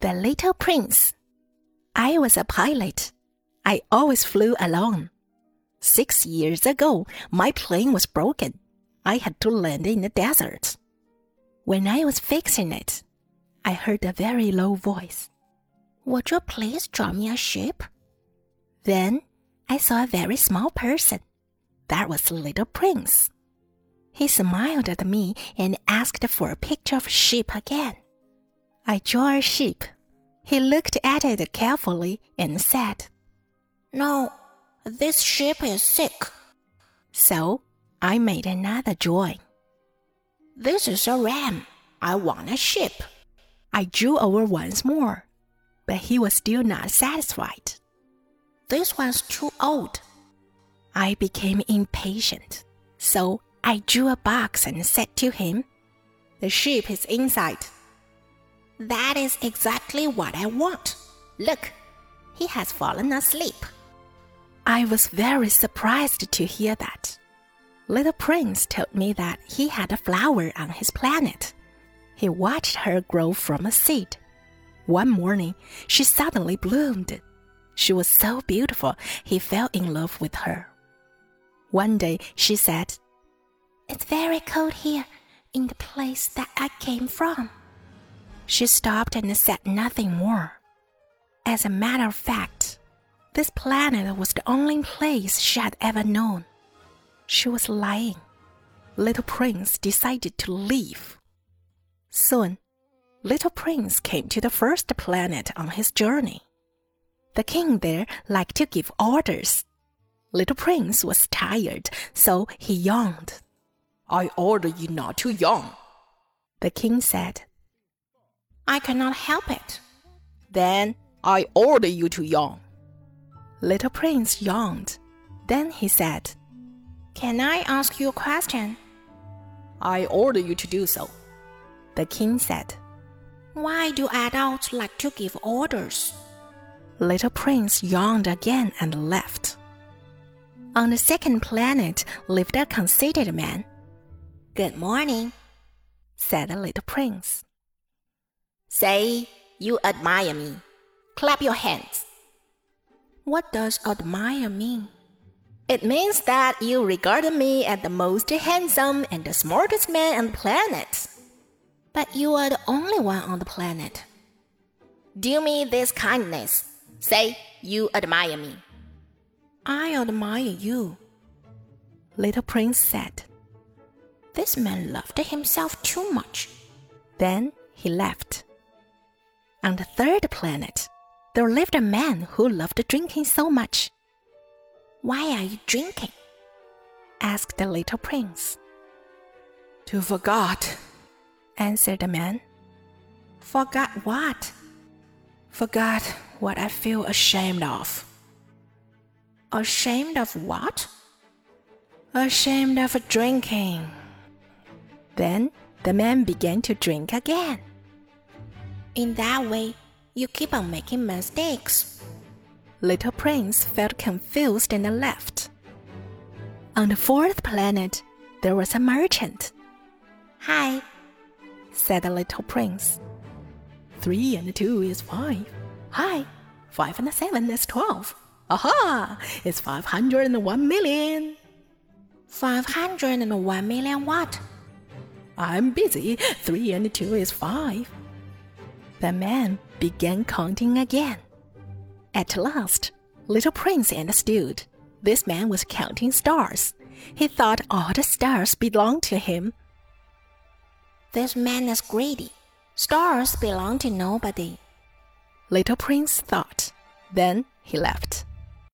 The Little Prince. I was a pilot. I always flew alone. Six years ago, my plane was broken. I had to land in the desert. When I was fixing it, I heard a very low voice. Would you please draw me a ship? Then I saw a very small person. That was the Little Prince. He smiled at me and asked for a picture of a ship again. I drew a ship. He looked at it carefully and said, No, this ship is sick. So I made another drawing. This is a ram. I want a ship. I drew over once more, but he was still not satisfied. This one's too old. I became impatient, so I drew a box and said to him, The ship is inside. That is exactly what I want. Look, he has fallen asleep. I was very surprised to hear that. Little Prince told me that he had a flower on his planet. He watched her grow from a seed. One morning, she suddenly bloomed. She was so beautiful, he fell in love with her. One day, she said, It's very cold here in the place that I came from. She stopped and said nothing more. As a matter of fact, this planet was the only place she had ever known. She was lying. Little Prince decided to leave. Soon, Little Prince came to the first planet on his journey. The king there liked to give orders. Little Prince was tired, so he yawned. I order you not to yawn. The king said, I cannot help it. Then I order you to yawn. Little Prince yawned. Then he said, Can I ask you a question? I order you to do so. The king said, Why do adults like to give orders? Little Prince yawned again and left. On the second planet lived a conceited man. Good morning, said the little prince. Say you admire me. Clap your hands. What does admire mean? It means that you regard me as the most handsome and the smartest man on the planet. But you are the only one on the planet. Do me this kindness. Say you admire me. I admire you. Little Prince said. This man loved himself too much. Then he left. On the third planet, there lived a man who loved drinking so much. Why are you drinking? asked the little prince. To forget, answered the man. Forgot what? Forgot what I feel ashamed of. Ashamed of what? Ashamed of drinking. Then the man began to drink again. In that way, you keep on making mistakes. Little Prince felt confused and left. On the fourth planet, there was a merchant. Hi, said the little prince. Three and two is five. Hi, five and seven is twelve. Aha! It's five hundred and one million. Five hundred and one million what? I'm busy. Three and two is five. The man began counting again. At last, Little Prince understood. This man was counting stars. He thought all the stars belonged to him. This man is greedy. Stars belong to nobody. Little Prince thought. Then he left.